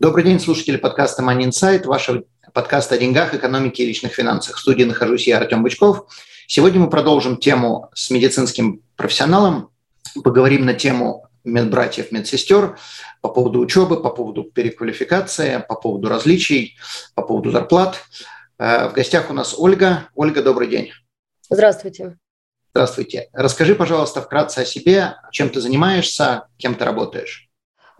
Добрый день, слушатели подкаста Money Insight, вашего подкаста о деньгах, экономике и личных финансах. В студии нахожусь я, Артем Бычков. Сегодня мы продолжим тему с медицинским профессионалом. Поговорим на тему медбратьев, медсестер по поводу учебы, по поводу переквалификации, по поводу различий, по поводу зарплат. Э, в гостях у нас Ольга. Ольга, добрый день. Здравствуйте. Здравствуйте. Расскажи, пожалуйста, вкратце о себе, чем ты занимаешься, кем ты работаешь.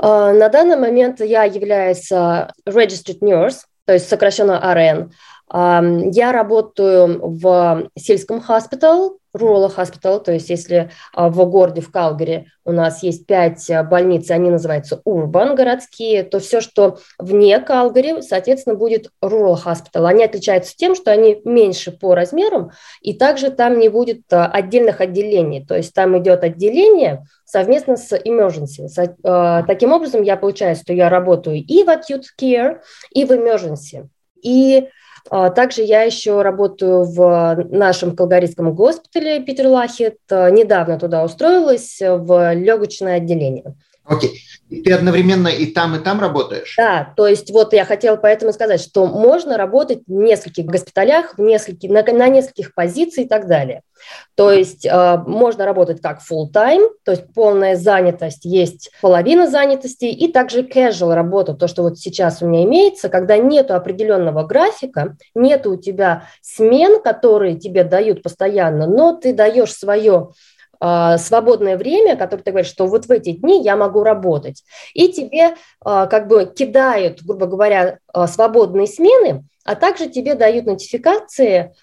А, на данный момент я являюсь а, registered nurse, то есть сокращенно RN. Я работаю в сельском хоспитал, rural hospital, то есть если а, в городе, в Калгари у нас есть пять больниц, они называются urban, городские, то все, что вне Калгари, соответственно, будет rural hospital. Они отличаются тем, что они меньше по размерам, и также там не будет отдельных отделений, то есть там идет отделение совместно с emergency. Таким образом, я получаю, что я работаю и в acute care, и в emergency. И а, также я еще работаю в нашем Калгарийском госпитале Питер Лахет. Недавно туда устроилась в легочное отделение. Окей. И ты одновременно и там, и там работаешь? Да, то есть вот я хотела поэтому сказать, что можно работать в нескольких госпиталях, в нескольких, на, на нескольких позициях и так далее. То есть э, можно работать как full-time, то есть полная занятость, есть половина занятости, и также casual работа, то, что вот сейчас у меня имеется, когда нет определенного графика, нет у тебя смен, которые тебе дают постоянно, но ты даешь свое свободное время, которое ты говоришь, что вот в эти дни я могу работать, и тебе а, как бы кидают, грубо говоря, а, свободные смены, а также тебе дают нотификации,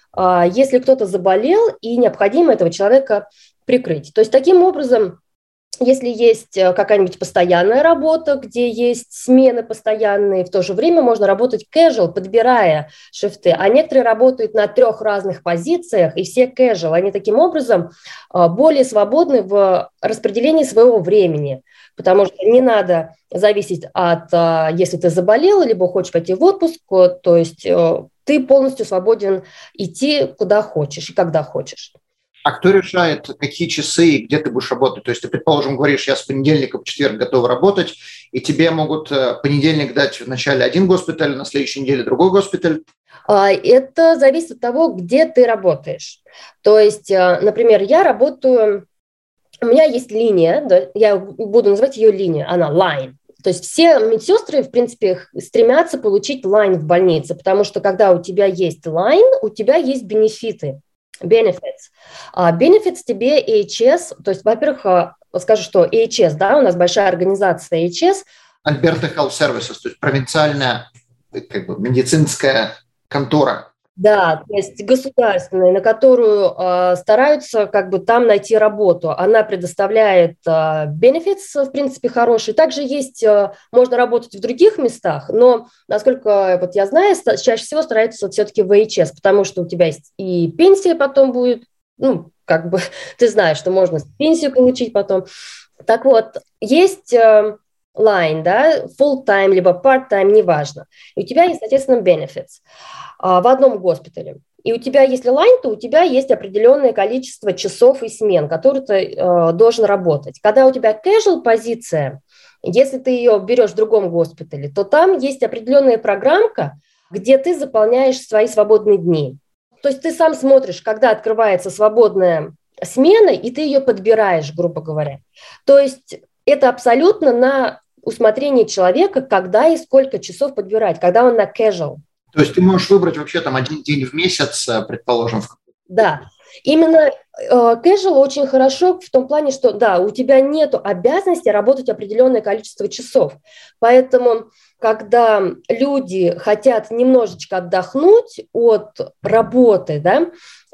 если кто-то заболел и необходимо этого человека прикрыть. То есть таким образом если есть э, какая-нибудь постоянная работа, где есть смены постоянные, в то же время можно работать casual, подбирая шифты. А некоторые работают на трех разных позициях, и все casual. Они таким образом э, более свободны в распределении своего времени, потому что не надо зависеть от, э, если ты заболел, либо хочешь пойти в отпуск, то есть ты полностью свободен идти куда хочешь и когда хочешь. А кто решает, какие часы и где ты будешь работать? То есть ты, предположим, говоришь, я с понедельника по четверг готов работать, и тебе могут э, понедельник дать вначале один госпиталь, на следующей неделе другой госпиталь? А, это зависит от того, где ты работаешь. То есть, э, например, я работаю, у меня есть линия, я буду называть ее линия, она line. То есть все медсестры, в принципе, стремятся получить line в больнице, потому что когда у тебя есть line, у тебя есть бенефиты. Benefits. Uh, benefits тебе AHS, то есть, во-первых, uh, скажу, что AHS, да, у нас большая организация AHS. Alberta Health Services, то есть провинциальная как бы, медицинская контора. Да, то есть государственная, на которую э, стараются как бы там найти работу. Она предоставляет э, в принципе, хорошие. Также есть, э, можно работать в других местах, но, насколько вот я знаю, чаще всего стараются все-таки в HS, потому что у тебя есть и пенсия потом будет, ну, как бы ты знаешь, что можно пенсию получить потом. Так вот, есть... Э, да, full-time, либо part-time, неважно. И у тебя есть, соответственно, benefits. А, в одном госпитале. И у тебя, если лайн, то у тебя есть определенное количество часов и смен, которые ты э, должен работать. Когда у тебя casual позиция, если ты ее берешь в другом госпитале, то там есть определенная программка, где ты заполняешь свои свободные дни. То есть ты сам смотришь, когда открывается свободная смена, и ты ее подбираешь, грубо говоря. То есть это абсолютно на усмотрение человека, когда и сколько часов подбирать, когда он на casual. То есть ты можешь выбрать вообще там один день в месяц, э, предположим. Да, именно э, casual очень хорошо в том плане, что да, у тебя нет обязанности работать определенное количество часов. Поэтому, когда люди хотят немножечко отдохнуть от работы, да,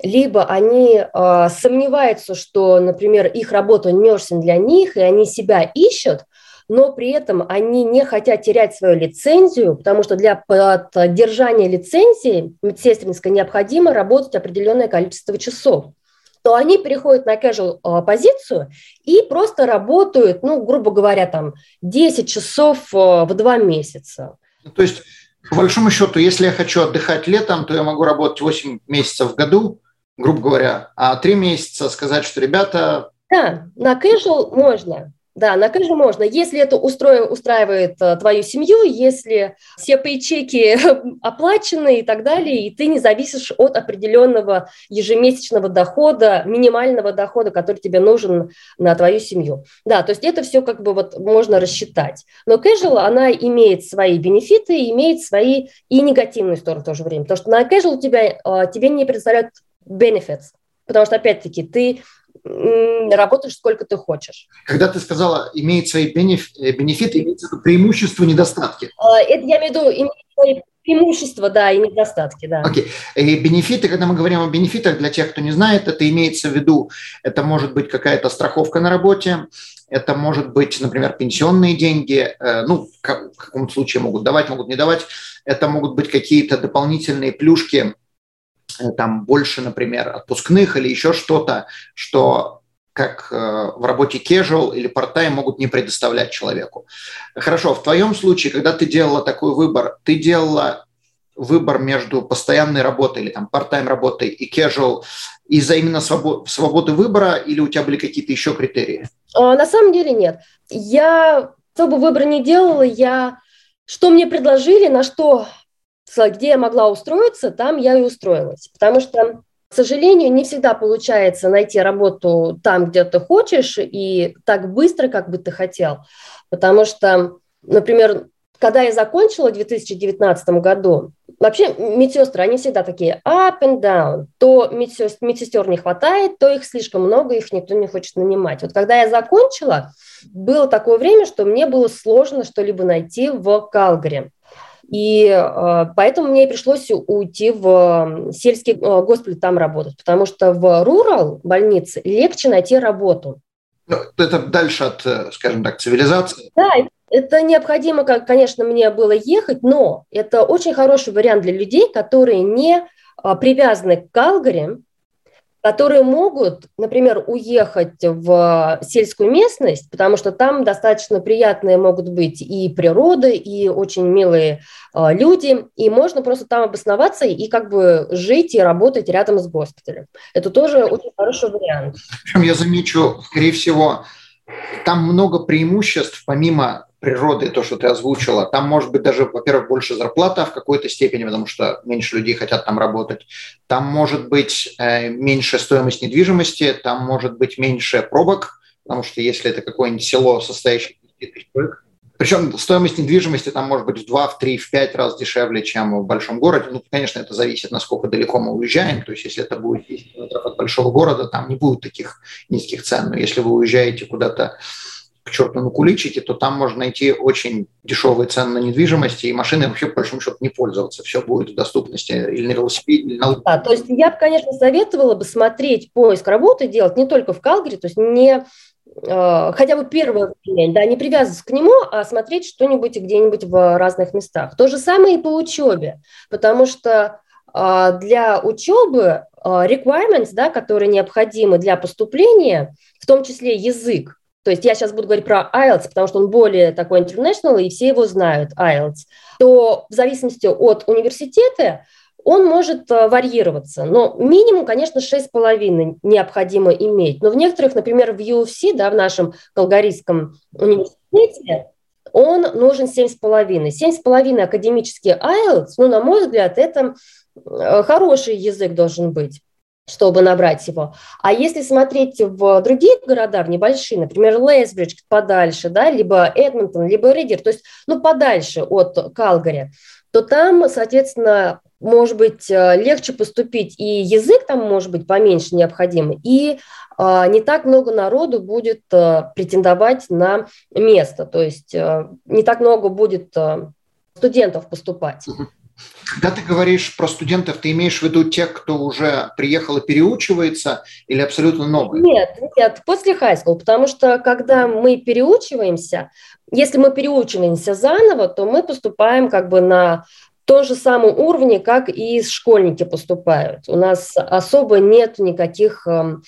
либо они э, сомневаются, что, например, их работа нерсинг для них, и они себя ищут, но при этом они не хотят терять свою лицензию, потому что для поддержания лицензии медсестринской необходимо работать определенное количество часов то они переходят на casual а, позицию и просто работают, ну, грубо говоря, там 10 часов а, в два месяца. То есть, по большому счету, если я хочу отдыхать летом, то я могу работать 8 месяцев в году, грубо говоря, а 3 месяца сказать, что, ребята... Да, на casual можно. Да, на кэже можно. Если это устроив, устраивает а, твою семью, если все пейчеки оплачены и так далее, и ты не зависишь от определенного ежемесячного дохода, минимального дохода, который тебе нужен на твою семью. Да, то есть это все как бы вот можно рассчитать. Но casual, она имеет свои бенефиты, имеет свои и негативные стороны в то же время. Потому что на casual тебя, а, тебе не предоставляют benefits, потому что, опять-таки, ты работаешь сколько ты хочешь. Когда ты сказала, имеет свои бенефиты, имеется преимущества, недостатки. А, это я имею в виду, имеет свои преимущества, да, и недостатки, да. Окей. Okay. И бенефиты, когда мы говорим о бенефитах, для тех, кто не знает, это имеется в виду, это может быть какая-то страховка на работе, это может быть, например, пенсионные деньги, э, ну, в каком случае могут давать, могут не давать, это могут быть какие-то дополнительные плюшки Э, там больше, например, отпускных или еще что-то, что как э, в работе casual или part-time могут не предоставлять человеку. Хорошо, в твоем случае, когда ты делала такой выбор, ты делала выбор между постоянной работой или там part-time работой и casual из-за именно свобод- свободы выбора или у тебя были какие-то еще критерии? А, на самом деле нет. Я особо выбор не делала, я что мне предложили, на что где я могла устроиться, там я и устроилась. Потому что, к сожалению, не всегда получается найти работу там, где ты хочешь, и так быстро, как бы ты хотел. Потому что, например, когда я закончила в 2019 году, вообще медсестры, они всегда такие up and down. То медсестер, медсестер не хватает, то их слишком много, их никто не хочет нанимать. Вот когда я закончила, было такое время, что мне было сложно что-либо найти в Калгари. И э, поэтому мне пришлось уйти в сельский э, госпиталь там работать, потому что в рурал больнице легче найти работу. Ну, это дальше от, э, скажем так, цивилизации. Да, это необходимо, конечно, мне было ехать, но это очень хороший вариант для людей, которые не привязаны к Калгари, которые могут, например, уехать в сельскую местность, потому что там достаточно приятные могут быть и природа, и очень милые э, люди, и можно просто там обосноваться и как бы жить и работать рядом с госпиталем. Это тоже очень хороший вариант. Причем я замечу, скорее всего, там много преимуществ, помимо природы, то, что ты озвучила, там может быть даже, во-первых, больше зарплата в какой-то степени, потому что меньше людей хотят там работать. Там может быть э, меньше стоимость недвижимости, там может быть меньше пробок, потому что если это какое-нибудь село, состоящее из тысяч человек, причем стоимость недвижимости там может быть в 2, в 3, в 5 раз дешевле, чем в большом городе. Ну, конечно, это зависит, насколько далеко мы уезжаем. То есть, если это будет 10 километров от большого города, там не будет таких низких цен. Но если вы уезжаете куда-то к черту на куличике, то там можно найти очень дешевые цены на недвижимость, и машины вообще, по большому счету, не пользоваться. Все будет в доступности или на велосипеде, или на... Да, то есть я бы, конечно, советовала бы смотреть поиск работы, делать не только в Калгари, то есть не э, хотя бы первый день, да, не привязываться к нему, а смотреть что-нибудь где-нибудь в разных местах. То же самое и по учебе, потому что э, для учебы э, requirements, да, которые необходимы для поступления, в том числе язык, то есть я сейчас буду говорить про IELTS, потому что он более такой international, и все его знают, IELTS, то в зависимости от университета он может э, варьироваться. Но минимум, конечно, 6,5 необходимо иметь. Но в некоторых, например, в UFC, да, в нашем Колгарийском университете, он нужен 7,5. 7,5 академический IELTS, ну, на мой взгляд, это э, хороший язык должен быть чтобы набрать его. А если смотреть в другие города, в небольшие, например, Лесбридж подальше, да, либо Эдмонтон, либо Ридер, то есть ну, подальше от Калгари, то там, соответственно, может быть э, легче поступить, и язык там может быть поменьше необходим, и а, не так много народу будет а, претендовать на место, то есть не так много будет студентов поступать. Когда ты говоришь про студентов, ты имеешь в виду тех, кто уже приехал и переучивается, или абсолютно новые? Нет, нет, после high school, потому что когда мы переучиваемся, если мы переучиваемся заново, то мы поступаем как бы на том же самом уровне, как и школьники поступают. У нас особо нет никаких э,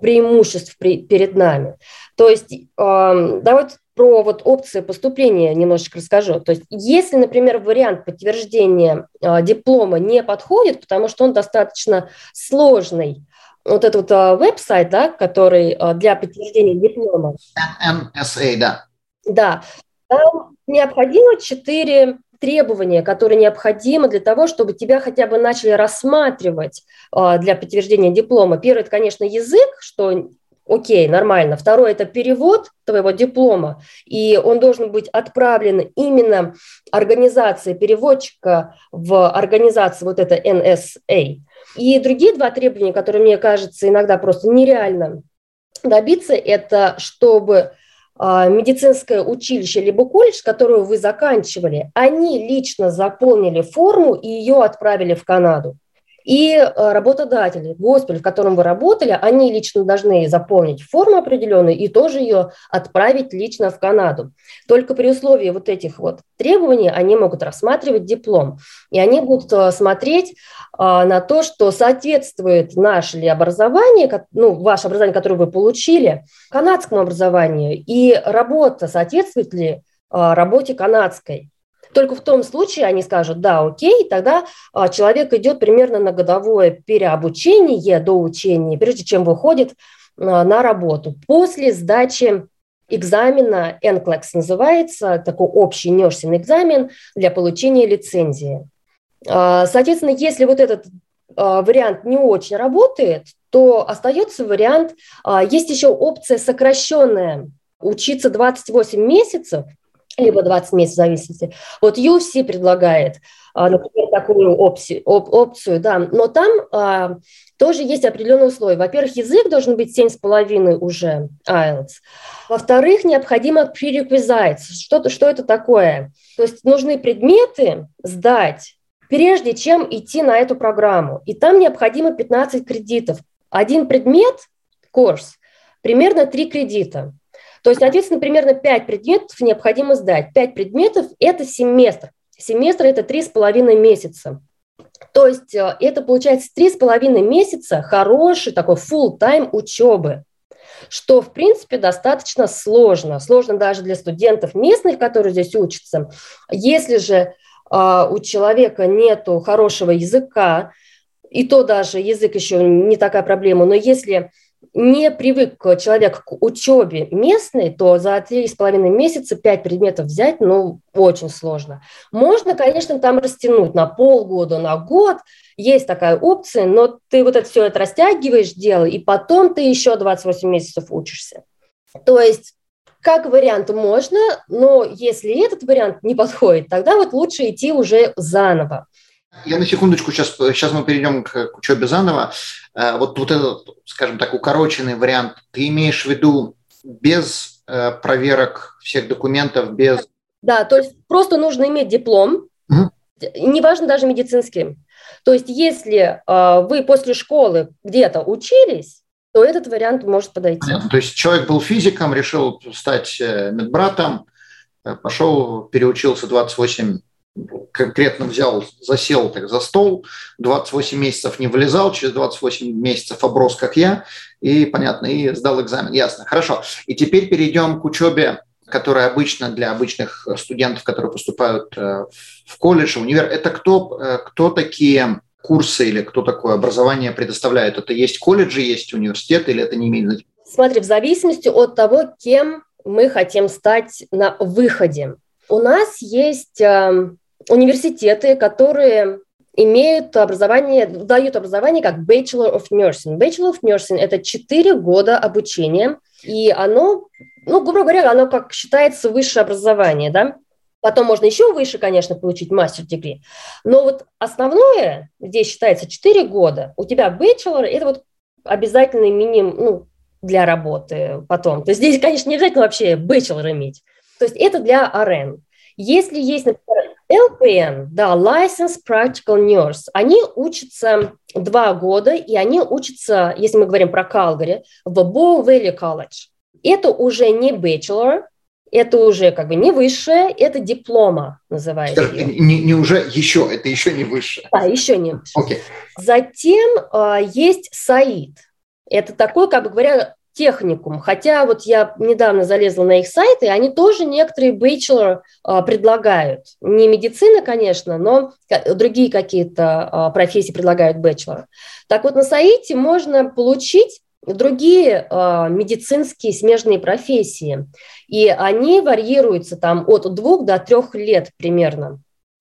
преимуществ перед нами. То есть э, давайте про вот опции поступления немножечко расскажу. То есть если, например, вариант подтверждения э, диплома не подходит, потому что он достаточно сложный, вот этот вот э, веб-сайт, да, который э, для подтверждения диплома. NSA, да. Да, там необходимо четыре требования, которые необходимы для того, чтобы тебя хотя бы начали рассматривать для подтверждения диплома. Первый – это, конечно, язык, что окей, нормально. Второе – это перевод твоего диплома, и он должен быть отправлен именно организации переводчика в организацию вот это NSA. И другие два требования, которые, мне кажется, иногда просто нереально добиться, это чтобы а, медицинское училище либо колледж, которую вы заканчивали, они лично заполнили форму и ее отправили в Канаду. И э, работодатели, госпиталь, в котором вы работали, они лично должны заполнить форму определенную и тоже ее отправить лично в Канаду. Только при условии вот этих вот требований они могут рассматривать диплом. И они будут э, смотреть э, на то, что соответствует наше ли образование, ну, ваше образование, которое вы получили, канадскому образованию, и работа соответствует ли работе канадской. Только в том случае они скажут, да, окей, тогда а, человек идет примерно на годовое переобучение, доучение, прежде чем выходит а, на работу. После сдачи экзамена, NCLEX называется, такой общий нерсинг экзамен для получения лицензии. А, соответственно, если вот этот вариант не очень работает, то остается вариант, есть еще опция сокращенная, учиться 28 месяцев – либо 20 месяцев зависимости. Вот UFC предлагает, а, например, такую опцию, оп, опцию да, но там а, тоже есть определенные условия. Во-первых, язык должен быть 7,5 уже IELTS. Во-вторых, необходимо prerequisites. Что, что это такое? То есть нужны предметы сдать, прежде чем идти на эту программу. И там необходимо 15 кредитов. Один предмет, курс, примерно 3 кредита. То есть, соответственно, примерно 5 предметов необходимо сдать. 5 предметов – это семестр. Семестр – это 3,5 месяца. То есть э, это получается 3,5 месяца хороший такой full time учебы, что, в принципе, достаточно сложно. Сложно даже для студентов местных, которые здесь учатся. Если же э, у человека нет хорошего языка, и то даже язык еще не такая проблема, но если не привык человек к учебе местной, то за три с половиной месяца пять предметов взять, ну, очень сложно. Можно, конечно, там растянуть на полгода, на год, есть такая опция, но ты вот это все это растягиваешь дело, и потом ты еще 28 месяцев учишься. То есть как вариант можно, но если этот вариант не подходит, тогда вот лучше идти уже заново. Я на секундочку, сейчас, сейчас мы перейдем к, к учебе заново. Э, вот, вот этот, скажем так, укороченный вариант, ты имеешь в виду без э, проверок всех документов, без... Да, то есть просто нужно иметь диплом, угу. неважно даже медицинский. То есть если э, вы после школы где-то учились, то этот вариант может подойти. Понятно. То есть человек был физиком, решил стать медбратом, пошел, переучился 28 конкретно взял, засел так за стол, 28 месяцев не вылезал, через 28 месяцев оброс, как я, и, понятно, и сдал экзамен. Ясно, хорошо. И теперь перейдем к учебе, которая обычно для обычных студентов, которые поступают э, в колледж, в универ. Это кто, э, кто такие курсы или кто такое образование предоставляет? Это есть колледжи, есть университеты или это не имеет? Смотри, в зависимости от того, кем мы хотим стать на выходе. У нас есть эм, университеты, которые имеют образование, дают образование как Bachelor of Nursing. Bachelor of Nursing – это 4 года обучения, и оно, ну, грубо говоря, оно как считается высшее образование, да? Потом можно еще выше, конечно, получить мастер-дегри. Но вот основное здесь считается 4 года. У тебя bachelor – это вот обязательный минимум ну, для работы потом. То есть здесь, конечно, не обязательно вообще bachelor иметь. То есть это для RN. Если есть, например, LPN, да, License Practical Nurse, они учатся два года, и они учатся, если мы говорим про Калгари, в Bow Valley College. Это уже не bachelor, это уже как бы не высшее, это диплома называется. Не, не уже еще, это еще не высшее. Да, еще не высшее. Okay. Затем э, есть САИД. Это такой, как бы говоря, техникум. Хотя вот я недавно залезла на их сайт, и они тоже некоторые bachelor а, предлагают. Не медицина, конечно, но другие какие-то а, профессии предлагают bachelor. Так вот, на сайте можно получить другие э, медицинские смежные профессии, и они варьируются там от двух до трех лет примерно.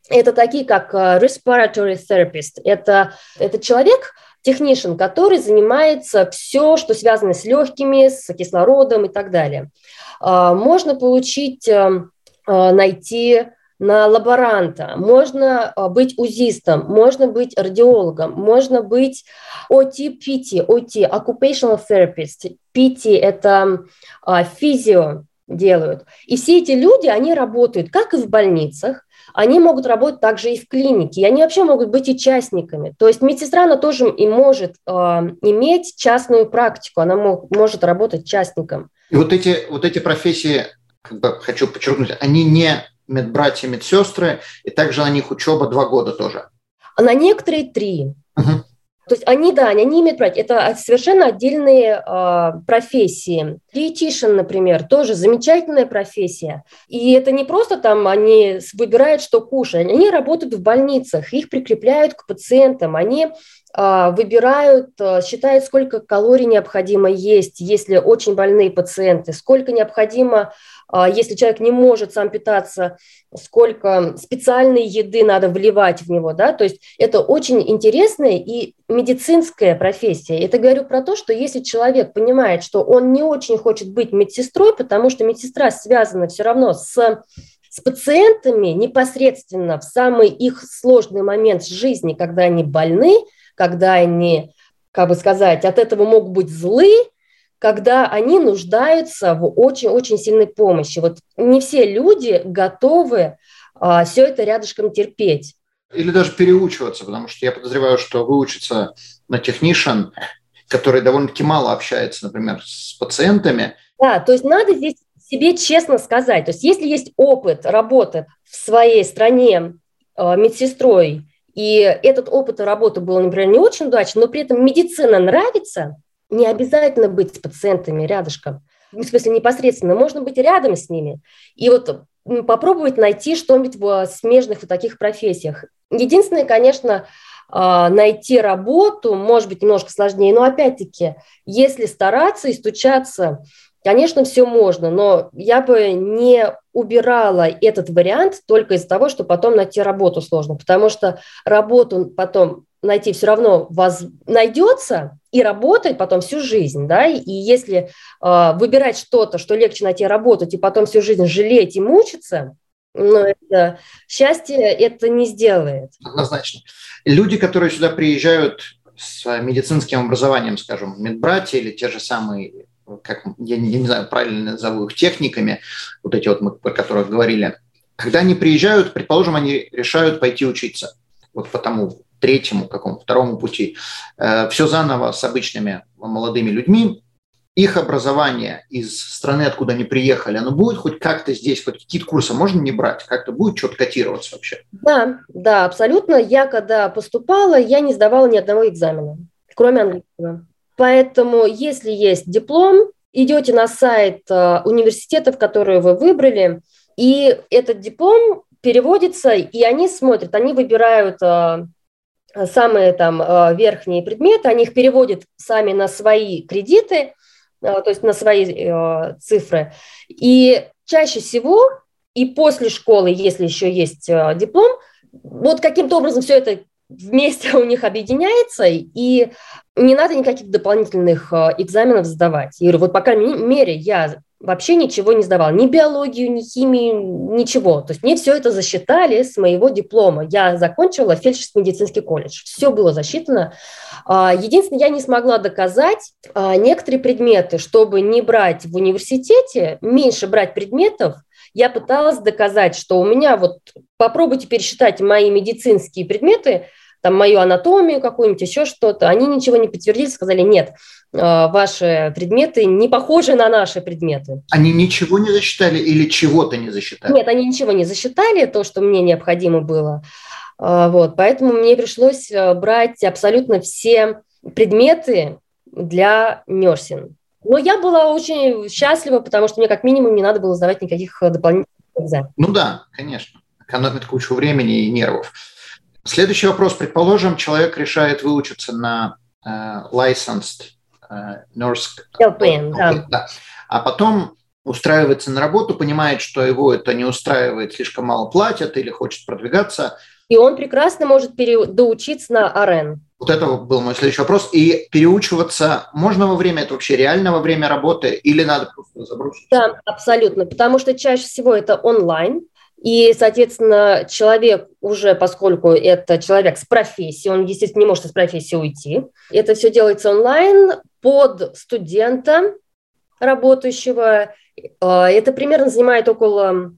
Это такие, как respiratory therapist. Это, это человек, технишин, который занимается все, что связано с легкими, с кислородом и так далее. А, можно получить, э, а, найти на лаборанта, можно а, быть узистом, можно быть радиологом, можно быть OT, PT, OT, occupational therapist, PT – это физио делают. И все эти люди, они работают как и в больницах, они могут работать также и в клинике, и они вообще могут быть участниками. То есть медсестра, она тоже и может э, иметь частную практику, она мог, может работать частником. И вот эти, вот эти профессии, как бы хочу подчеркнуть, они не медбратья, медсестры, и также на них учеба два года тоже. На некоторые три. Угу. То есть они, да, они имеют права. Это совершенно отдельные э, профессии. Диетишн, например, тоже замечательная профессия. И это не просто там они выбирают, что кушать. Они работают в больницах, их прикрепляют к пациентам. Они э, выбирают, э, считают, сколько калорий необходимо есть, если очень больные пациенты, сколько необходимо а, если человек не может сам питаться, сколько специальной еды надо вливать в него, да, то есть это очень интересная и медицинская профессия. Это говорю про то, что если человек понимает, что он не очень хочет быть медсестрой, потому что медсестра связана все равно с с пациентами непосредственно в самый их сложный момент жизни, когда они больны, когда они, как бы сказать, от этого могут быть злы, когда они нуждаются в очень-очень сильной помощи. Вот не все люди готовы а, все это рядышком терпеть. Или даже переучиваться, потому что я подозреваю, что выучиться на технишн, который довольно-таки мало общается, например, с пациентами. Да, то есть надо здесь себе честно сказать, то есть если есть опыт работы в своей стране э, медсестрой, и этот опыт работы был, например, не очень удачный, но при этом медицина нравится, не обязательно быть с пациентами рядышком. В смысле, непосредственно. Можно быть рядом с ними. И вот попробовать найти что-нибудь в смежных вот таких профессиях. Единственное, конечно, а, найти работу может быть немножко сложнее, но опять-таки, если стараться и стучаться, конечно, все можно, но я бы не убирала этот вариант только из-за того, что потом найти работу сложно, потому что работу потом найти все равно вас найдется и работать потом всю жизнь, да, и если э, выбирать что-то, что легче найти работать и потом всю жизнь жалеть и мучиться, ну, это счастье это не сделает. Однозначно. Люди, которые сюда приезжают с медицинским образованием, скажем, медбратья или те же самые, как я не, я не знаю, правильно назову их техниками, вот эти вот мы про которых говорили, когда они приезжают, предположим, они решают пойти учиться, вот потому третьему, какому второму пути, э, все заново с обычными молодыми людьми, их образование из страны, откуда они приехали, оно будет хоть как-то здесь, хоть какие-то курсы можно не брать, как-то будет что-то котироваться вообще? Да, да, абсолютно. Я когда поступала, я не сдавала ни одного экзамена, кроме английского. Поэтому, если есть диплом, идете на сайт э, университета, в который вы выбрали, и этот диплом переводится, и они смотрят, они выбирают э, самые там э, верхние предметы, они их переводят сами на свои кредиты, э, то есть на свои э, цифры. И чаще всего и после школы, если еще есть диплом, вот каким-то образом все это вместе у них объединяется, и не надо никаких дополнительных экзаменов сдавать. И вот, по крайней мере, я вообще ничего не сдавала, ни биологию, ни химию, ничего. То есть мне все это засчитали с моего диплома. Я закончила фельдшерский медицинский колледж. Все было засчитано. А, единственное, я не смогла доказать а, некоторые предметы, чтобы не брать в университете, меньше брать предметов, я пыталась доказать, что у меня вот, попробуйте пересчитать мои медицинские предметы, там мою анатомию какую-нибудь, еще что-то, они ничего не подтвердили, сказали, нет, ваши предметы не похожи на наши предметы. Они ничего не засчитали или чего-то не засчитали? Нет, они ничего не засчитали, то, что мне необходимо было. Э, вот, поэтому мне пришлось э, брать абсолютно все предметы для нерсинг. Но я была очень счастлива, потому что мне как минимум не надо было сдавать никаких дополнительных экзаменов. Ну да, конечно. Экономит кучу времени и нервов. Следующий вопрос. Предположим, человек решает выучиться на э, licensed э, nurse. LPN, да. да. А потом устраивается на работу, понимает, что его это не устраивает, слишком мало платят или хочет продвигаться. И он прекрасно может переучиться на РН. Вот это был мой следующий вопрос. И переучиваться можно во время, это вообще реально во время работы или надо просто забросить? Да, абсолютно, потому что чаще всего это онлайн, и, соответственно, человек уже, поскольку это человек с профессией, он, естественно, не может из профессии уйти. Это все делается онлайн под студента работающего. А, это примерно занимает около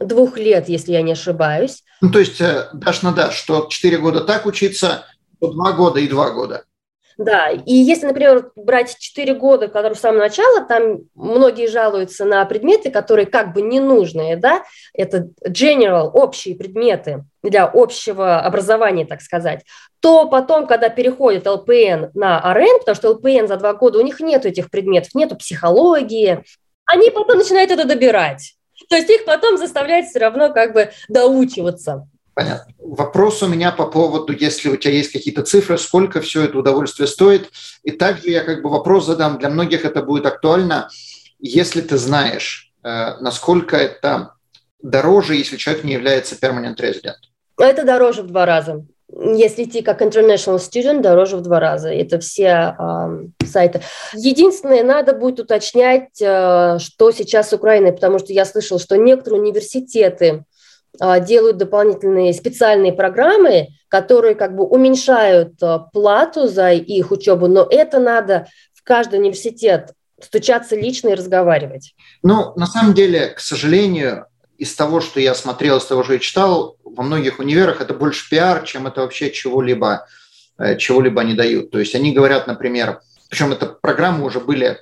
двух лет, если я не ошибаюсь. Ну, то есть э, дашь на что 4 года так учиться, то 2 года и 2 года. Да, и если, например, брать 4 года, которые с самого начала, там многие жалуются на предметы, которые как бы ненужные, да, это general, общие предметы для общего образования, так сказать, то потом, когда переходит ЛПН на РН, потому что ЛПН за два года, у них нет этих предметов, нету психологии, они потом начинают это добирать. То есть их потом заставляют все равно как бы доучиваться. Понятно. Вопрос у меня по поводу, если у тебя есть какие-то цифры, сколько все это удовольствие стоит. И также я как бы вопрос задам, для многих это будет актуально, если ты знаешь, э, насколько это дороже, если человек не является permanent resident. Это дороже в два раза. Если идти как international student, дороже в два раза. Это все э, сайты. Единственное, надо будет уточнять, э, что сейчас с Украиной, потому что я слышала, что некоторые университеты делают дополнительные специальные программы, которые как бы уменьшают а, плату за их учебу, но это надо в каждый университет стучаться лично и разговаривать. Ну, на самом деле, к сожалению, из того, что я смотрел, из того, что я читал, во многих универах это больше пиар, чем это вообще чего-либо э, чего-либо они дают. То есть они говорят, например, причем это программы уже были,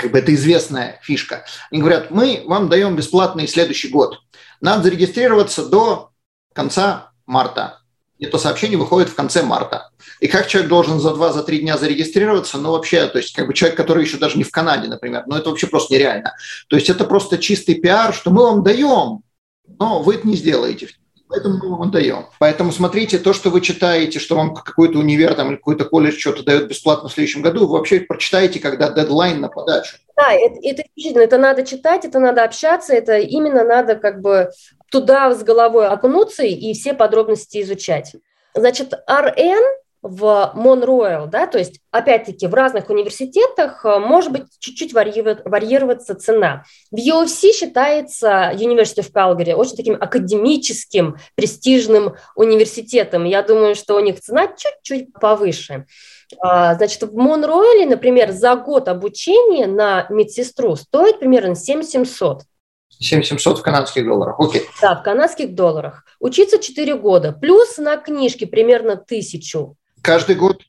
как бы это известная фишка. Они говорят, мы вам даем бесплатный следующий год – надо зарегистрироваться до конца марта. Это сообщение выходит в конце марта. И как человек должен за два, за три дня зарегистрироваться, ну вообще, то есть как бы человек, который еще даже не в Канаде, например, ну это вообще просто нереально. То есть это просто чистый пиар, что мы вам даем, но вы это не сделаете. Поэтому мы вам даем. Поэтому смотрите, то, что вы читаете, что вам какой-то универ там, или какой-то колледж что-то дает бесплатно в следующем году, вы вообще прочитаете, когда дедлайн на подачу. Да, это, это это надо читать, это надо общаться, это именно надо как бы туда с головой окунуться и все подробности изучать. Значит, RN в Монройл, да, то есть, опять-таки, в разных университетах э, может быть чуть-чуть варьироваться цена. В UFC считается University of Calgary очень таким академическим, престижным университетом. Я думаю, что у них цена чуть-чуть повыше. А, значит, в Монройле, например, за год обучения на медсестру стоит примерно 7700. 7700 в канадских долларах, окей. Да, в канадских долларах. Учиться 4 года, плюс на книжке примерно тысячу. Каждый год?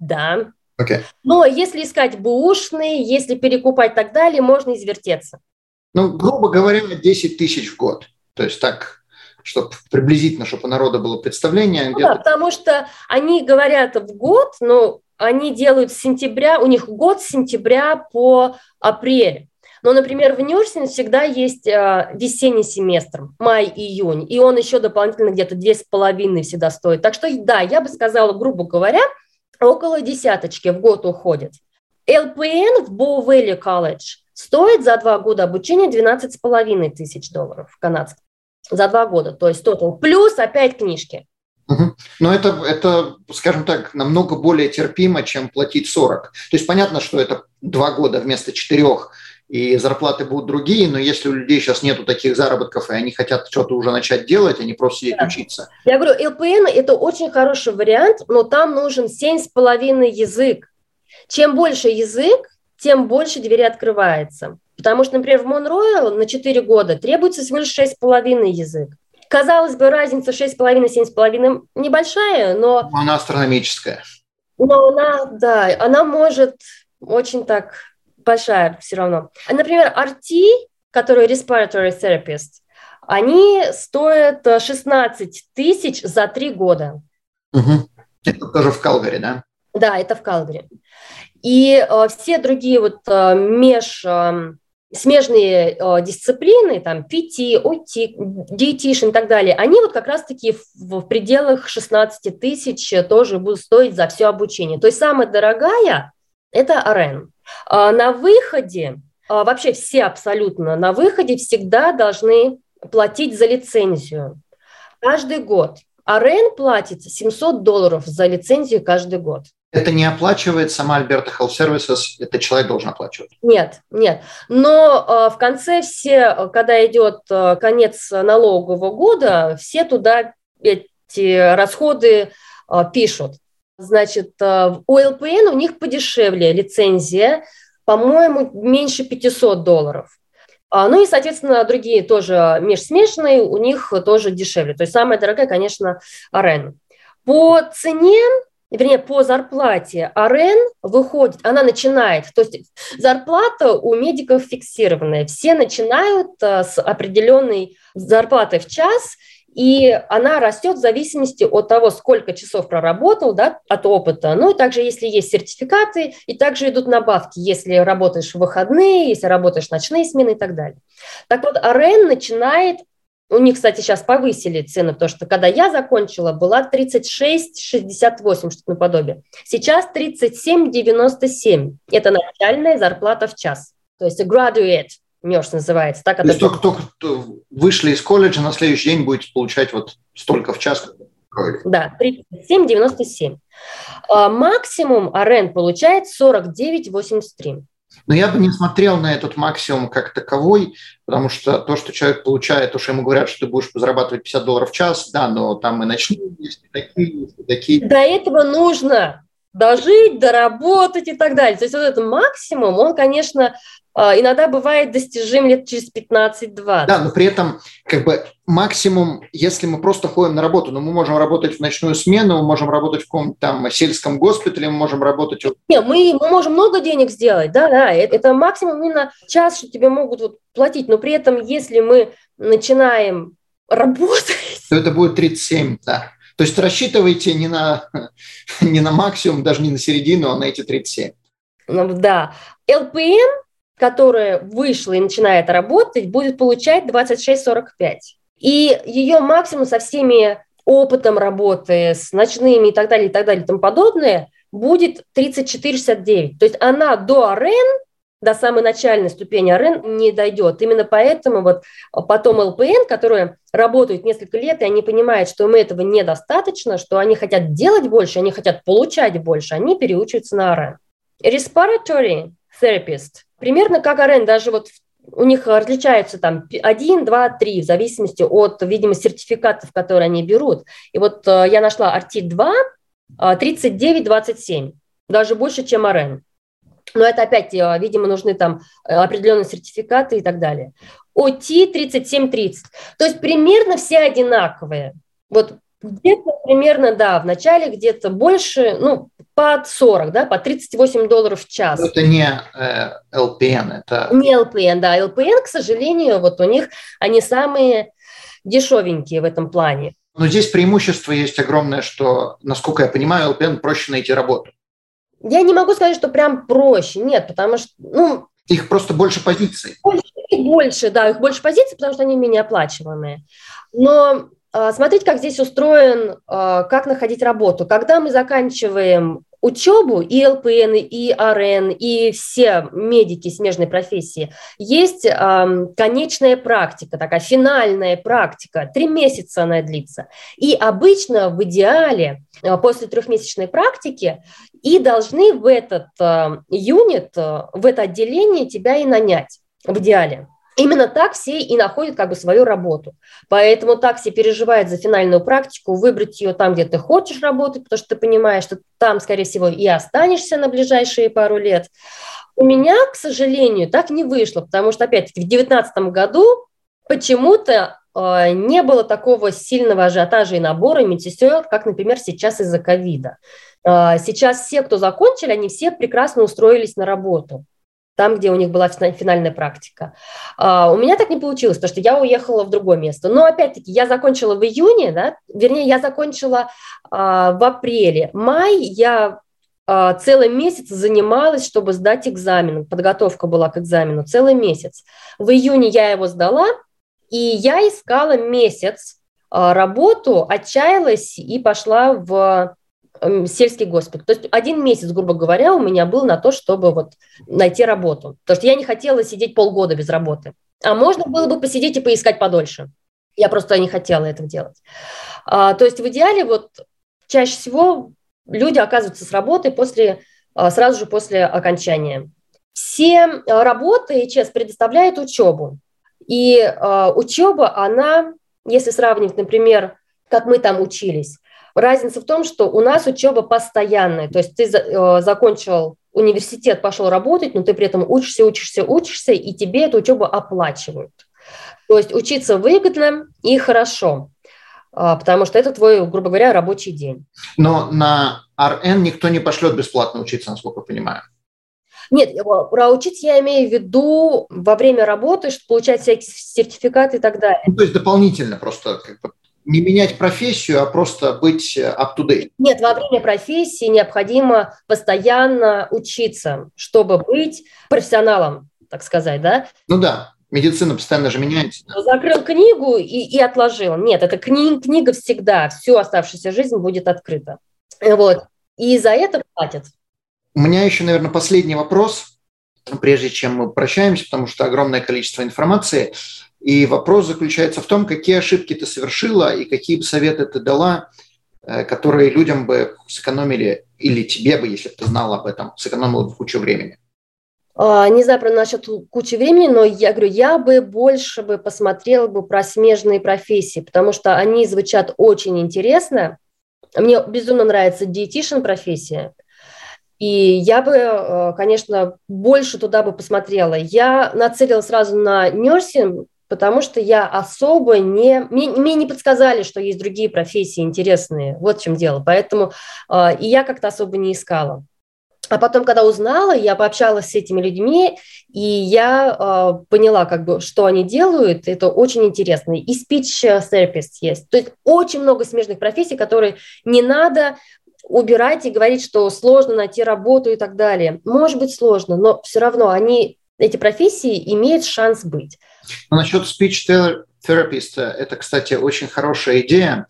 Да. Okay. Но если искать бушные, если перекупать и так далее, можно извертеться. Ну, грубо говоря, 10 тысяч в год. То есть так, чтобы приблизительно, чтобы у народа было представление. Ну, да, потому что они говорят в год, но они делают с сентября, у них год с сентября по апрель. Но, например, в Нюрсин всегда есть э, весенний семестр, май-июнь, и он еще дополнительно где-то две с половиной всегда стоит. Так что, да, я бы сказала, грубо говоря, около десяточки в год уходит. ЛПН в Valley College стоит за два года обучения 12 с половиной тысяч долларов канадских. За два года, то есть тотал. Плюс опять книжки. Угу. Но это, это, скажем так, намного более терпимо, чем платить 40. То есть понятно, что это два года вместо четырех – и зарплаты будут другие, но если у людей сейчас нету таких заработков, и они хотят что-то уже начать делать, они просто сидеть да. учиться. Я говорю, ЛПН – это очень хороший вариант, но там нужен семь с половиной язык. Чем больше язык, тем больше двери открывается. Потому что, например, в Монройл на 4 года требуется всего лишь 6,5 язык. Казалось бы, разница 6,5-7,5 небольшая, но... Она астрономическая. Но она, да, она может очень так большая все равно. Например, RT, который respiratory therapist, они стоят 16 тысяч за три года. Угу. Это тоже в Калгари, да? Да, это в Калгари. И э, все другие вот э, меж э, смежные э, дисциплины, там PT, OT, dietitian и так далее, они вот как раз-таки в, в пределах 16 тысяч тоже будут стоить за все обучение. То есть самая дорогая – это RN. А на выходе, а вообще все абсолютно на выходе всегда должны платить за лицензию каждый год. RN платит 700 долларов за лицензию каждый год. Это не оплачивает сама Альберта Health Services, это человек должен оплачивать? Нет, нет. Но э, в конце все, когда идет э, конец налогового года, все туда эти расходы э, пишут. Значит, э, у ЛПН у них подешевле лицензия, по-моему, меньше 500 долларов. А, ну и, соответственно, другие тоже межсмешанные, у них тоже дешевле. То есть самая дорогая, конечно, арена. По цене вернее, по зарплате АРН выходит, она начинает, то есть зарплата у медиков фиксированная, все начинают э, с определенной зарплаты в час, и она растет в зависимости от того, сколько часов проработал, да, от опыта. Ну и также, если есть сертификаты, и также идут набавки, если работаешь в выходные, если работаешь ночные смены и так далее. Так вот, АРН начинает у них, кстати, сейчас повысили цены, потому что когда я закончила, была 36,68, что-то наподобие. Сейчас 37,97. Это начальная зарплата в час. То есть graduate nurse называется. Так То есть только, только вышли из колледжа, на следующий день будете получать вот столько в час? Да, 37,97. А максимум АРЕН получает 49,83. Но я бы не смотрел на этот максимум как таковой, потому что то, что человек получает, то, что ему говорят, что ты будешь зарабатывать 50 долларов в час, да, но там и ночные есть, и такие, есть, и такие. До этого нужно дожить, доработать и так далее. То есть вот этот максимум, он, конечно, а, иногда бывает достижим лет через 15-20. Да, но при этом как бы максимум, если мы просто ходим на работу, но мы можем работать в ночную смену, мы можем работать в каком-то там сельском госпитале, мы можем работать... Не, мы, мы можем много денег сделать, да, да, это, это максимум именно час, что тебе могут вот платить, но при этом, если мы начинаем работать... То это будет 37, да. То есть рассчитывайте не на, не на максимум, даже не на середину, а на эти 37. Ну, да. ЛПН, которая вышла и начинает работать, будет получать 26,45. И ее максимум со всеми опытом работы, с ночными и так далее, и так далее, и тому подобное, будет 34,69. То есть она до РН до самой начальной ступени РН не дойдет. Именно поэтому вот потом ЛПН, которые работают несколько лет, и они понимают, что им этого недостаточно, что они хотят делать больше, они хотят получать больше, они переучиваются на РН. Respiratory therapist, примерно как РН, даже вот у них различаются там 1, 2, 3, в зависимости от, видимо, сертификатов, которые они берут. И вот э, я нашла RT2 39-27, даже больше, чем РН. Но это опять, э, видимо, нужны там э, определенные сертификаты и так далее. ОТ 37-30. То есть примерно все одинаковые. Вот где-то примерно, да, в начале где-то больше, ну, под 40, да, по 38 долларов в час. Но это не э, LPN, это... Не LPN, да. LPN, к сожалению, вот у них, они самые дешевенькие в этом плане. Но здесь преимущество есть огромное, что, насколько я понимаю, LPN проще найти работу. Я не могу сказать, что прям проще, нет, потому что, ну... Их просто больше позиций. Больше, больше, да, их больше позиций, потому что они менее оплачиваемые. Но а, смотрите, как здесь устроен, а, как находить работу. Когда мы заканчиваем учебу, и ЛПН, и РН, и все медики смежной профессии, есть э, конечная практика, такая финальная практика, три месяца она длится. И обычно в идеале э, после трехмесячной практики и должны в этот э, юнит, э, в это отделение тебя и нанять в идеале. Именно так все и находят как бы свою работу. Поэтому так все переживают за финальную практику, выбрать ее там, где ты хочешь работать, потому что ты понимаешь, что там, скорее всего, и останешься на ближайшие пару лет. У меня, к сожалению, так не вышло, потому что, опять-таки, в 2019 году почему-то э, не было такого сильного ажиотажа и набора медсестер, как, например, сейчас из-за ковида. Э, сейчас все, кто закончили, они все прекрасно устроились на работу там, где у них была финальная практика. Uh, у меня так не получилось, потому что я уехала в другое место. Но опять-таки я закончила в июне, да, вернее, я закончила uh, в апреле. Май я целый месяц занималась, чтобы сдать экзамен. Подготовка была к экзамену целый месяц. В июне я его сдала, и я искала месяц работу, отчаялась и пошла в сельский госпиталь. То есть один месяц, грубо говоря, у меня был на то, чтобы вот найти работу. Потому что я не хотела сидеть полгода без работы. А можно было бы посидеть и поискать подольше. Я просто не хотела этого делать. А, то есть в идеале вот чаще всего люди оказываются с работы после, а, сразу же после окончания. Все работы ИЧС предоставляют учебу. И а, учеба, она, если сравнивать, например, как мы там учились, Разница в том, что у нас учеба постоянная, то есть ты э, закончил университет, пошел работать, но ты при этом учишься, учишься, учишься, и тебе эту учебу оплачивают. То есть учиться выгодно и хорошо, а, потому что это твой, грубо говоря, рабочий день. Но на РН никто не пошлет бесплатно учиться, насколько я понимаю. Нет, про учить я имею в виду во время работы, получать всякие сертификаты и так далее. Ну, то есть дополнительно просто как бы не менять профессию, а просто быть up-to-date. Нет, во время профессии необходимо постоянно учиться, чтобы быть профессионалом, так сказать, да? Ну да, медицина постоянно же меняется. Да? Закрыл книгу и, и отложил. Нет, эта кни- книга всегда, всю оставшуюся жизнь будет открыта. Вот. И за это платят. У меня еще, наверное, последний вопрос, прежде чем мы прощаемся, потому что огромное количество информации. И вопрос заключается в том, какие ошибки ты совершила и какие бы советы ты дала, э, которые людям бы сэкономили, или тебе бы, если бы ты знала об этом, сэкономила бы кучу времени. А, не знаю про насчет кучи времени, но я говорю, я бы больше бы посмотрела бы про смежные профессии, потому что они звучат очень интересно. Мне безумно нравится диетишн профессия. И я бы, э, конечно, больше туда бы посмотрела. Я нацелила сразу на нерсинг, потому что я особо не... Мне, мне не подсказали, что есть другие профессии интересные. Вот в чем дело. Поэтому э, и я как-то особо не искала. А потом, когда узнала, я пообщалась с этими людьми, и я э, поняла, как бы, что они делают. Это очень интересно. И therapist есть. То есть очень много смежных профессий, которые не надо убирать и говорить, что сложно найти работу и так далее. Может быть сложно, но все равно они, эти профессии имеют шанс быть. Но насчет speech therapist, это, кстати, очень хорошая идея,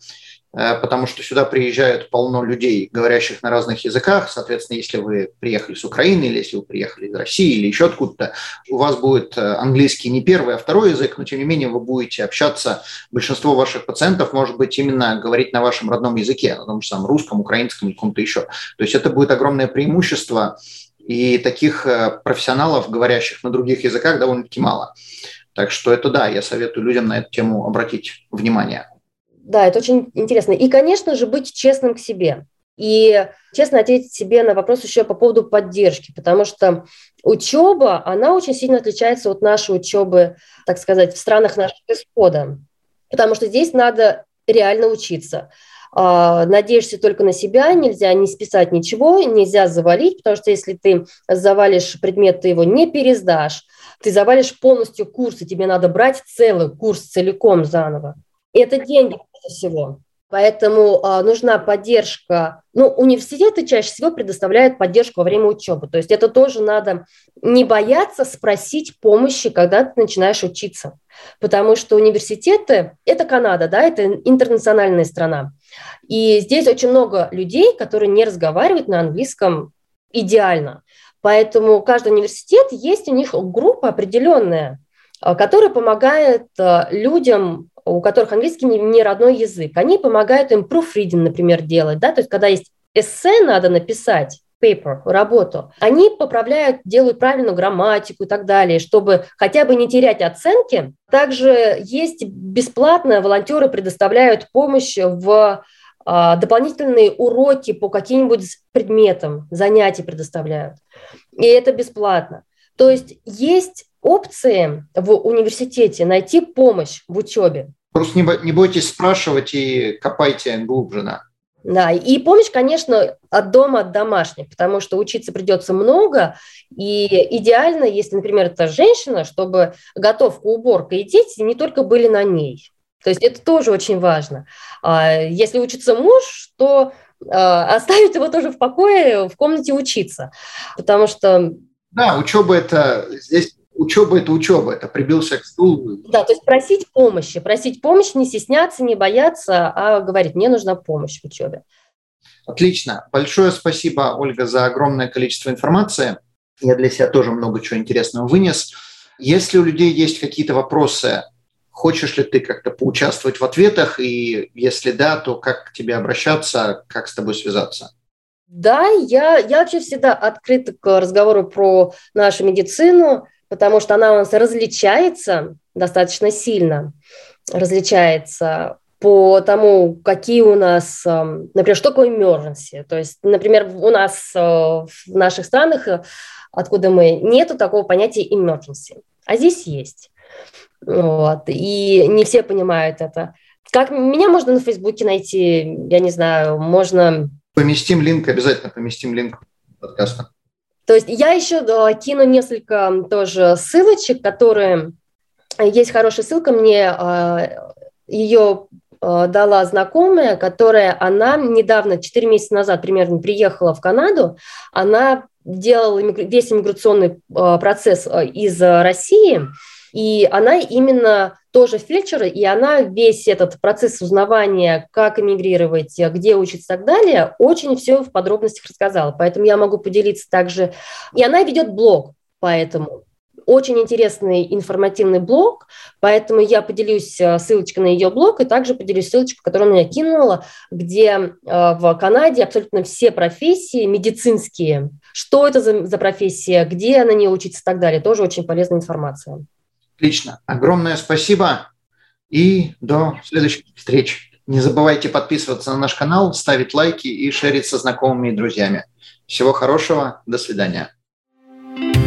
э, потому что сюда приезжают полно людей, говорящих на разных языках. Соответственно, если вы приехали с Украины, или если вы приехали из России, или еще откуда-то, у вас будет э, английский не первый, а второй язык, но тем не менее вы будете общаться. Большинство ваших пациентов может быть именно говорить на вашем родном языке, на том же самом русском, украинском или каком-то еще. То есть это будет огромное преимущество, и таких э, профессионалов, говорящих на других языках, довольно-таки мало. Так что это да, я советую людям на эту тему обратить внимание. Да, это очень интересно. И, конечно же, быть честным к себе. И честно ответить себе на вопрос еще по поводу поддержки, потому что учеба, она очень сильно отличается от нашей учебы, так сказать, в странах нашего исхода. Потому что здесь надо реально учиться. А, надеешься только на себя, нельзя не списать ничего, нельзя завалить, потому что если ты завалишь предмет, ты его не пересдашь, ты завалишь полностью курс, и тебе надо брать целый курс целиком заново. Это деньги, всего. Поэтому а, нужна поддержка. Ну, университеты чаще всего предоставляют поддержку во время учебы. То есть это тоже надо не бояться спросить помощи, когда ты начинаешь учиться. Потому что университеты – это Канада, да, это интернациональная страна. И здесь очень много людей, которые не разговаривают на английском идеально. Поэтому каждый университет есть у них группа определенная, а, которая помогает а, людям, у которых английский не родной язык. Они помогают им proofreading, например, делать. Да? То есть когда есть эссе надо написать, paper, работу, они поправляют, делают правильную грамматику и так далее, чтобы хотя бы не терять оценки. Также есть бесплатно, волонтеры предоставляют помощь в а, дополнительные уроки по каким-нибудь предметам, занятия предоставляют. И это бесплатно. То есть есть опции в университете найти помощь в учебе. Просто не, бойтесь спрашивать и копайте глубже, да. Да, и помощь, конечно, от дома, от домашних, потому что учиться придется много, и идеально, если, например, это женщина, чтобы готовка, уборка и дети не только были на ней. То есть это тоже очень важно. А если учится муж, то а, оставить его тоже в покое, в комнате учиться, потому что... Да, учеба это здесь учеба – это учеба, это прибился к стулу. Да, то есть просить помощи, просить помощи, не стесняться, не бояться, а говорить, мне нужна помощь в учебе. Отлично. Большое спасибо, Ольга, за огромное количество информации. Я для себя тоже много чего интересного вынес. Если у людей есть какие-то вопросы, хочешь ли ты как-то поучаствовать в ответах, и если да, то как к тебе обращаться, как с тобой связаться? Да, я, я вообще всегда открыта к разговору про нашу медицину потому что она у нас различается достаточно сильно, различается по тому, какие у нас, эм, например, что такое emergency. То есть, например, у нас э, в наших странах, э, откуда мы, нету такого понятия emergency, а здесь есть. Вот. И не все понимают это. Как меня можно на Фейсбуке найти, я не знаю, можно... Поместим линк, обязательно поместим линк подкаста. То есть я еще кину несколько тоже ссылочек, которые... Есть хорошая ссылка, мне а, ее дала знакомая, которая, она недавно, 4 месяца назад примерно, приехала в Канаду, она делала весь иммиграционный процесс из России, и она именно тоже фельдшер, и она весь этот процесс узнавания, как эмигрировать, где учиться и так далее, очень все в подробностях рассказала. Поэтому я могу поделиться также. И она ведет блог, поэтому очень интересный информативный блог, поэтому я поделюсь э, ссылочкой на ее блог и также поделюсь ссылочкой, которую она кинула, где э, в Канаде абсолютно все профессии медицинские, что это за, за профессия, где на ней учиться и так далее, тоже очень полезная информация. Отлично. Огромное спасибо и до следующих встреч. Не забывайте подписываться на наш канал, ставить лайки и шерить со знакомыми и друзьями. Всего хорошего. До свидания.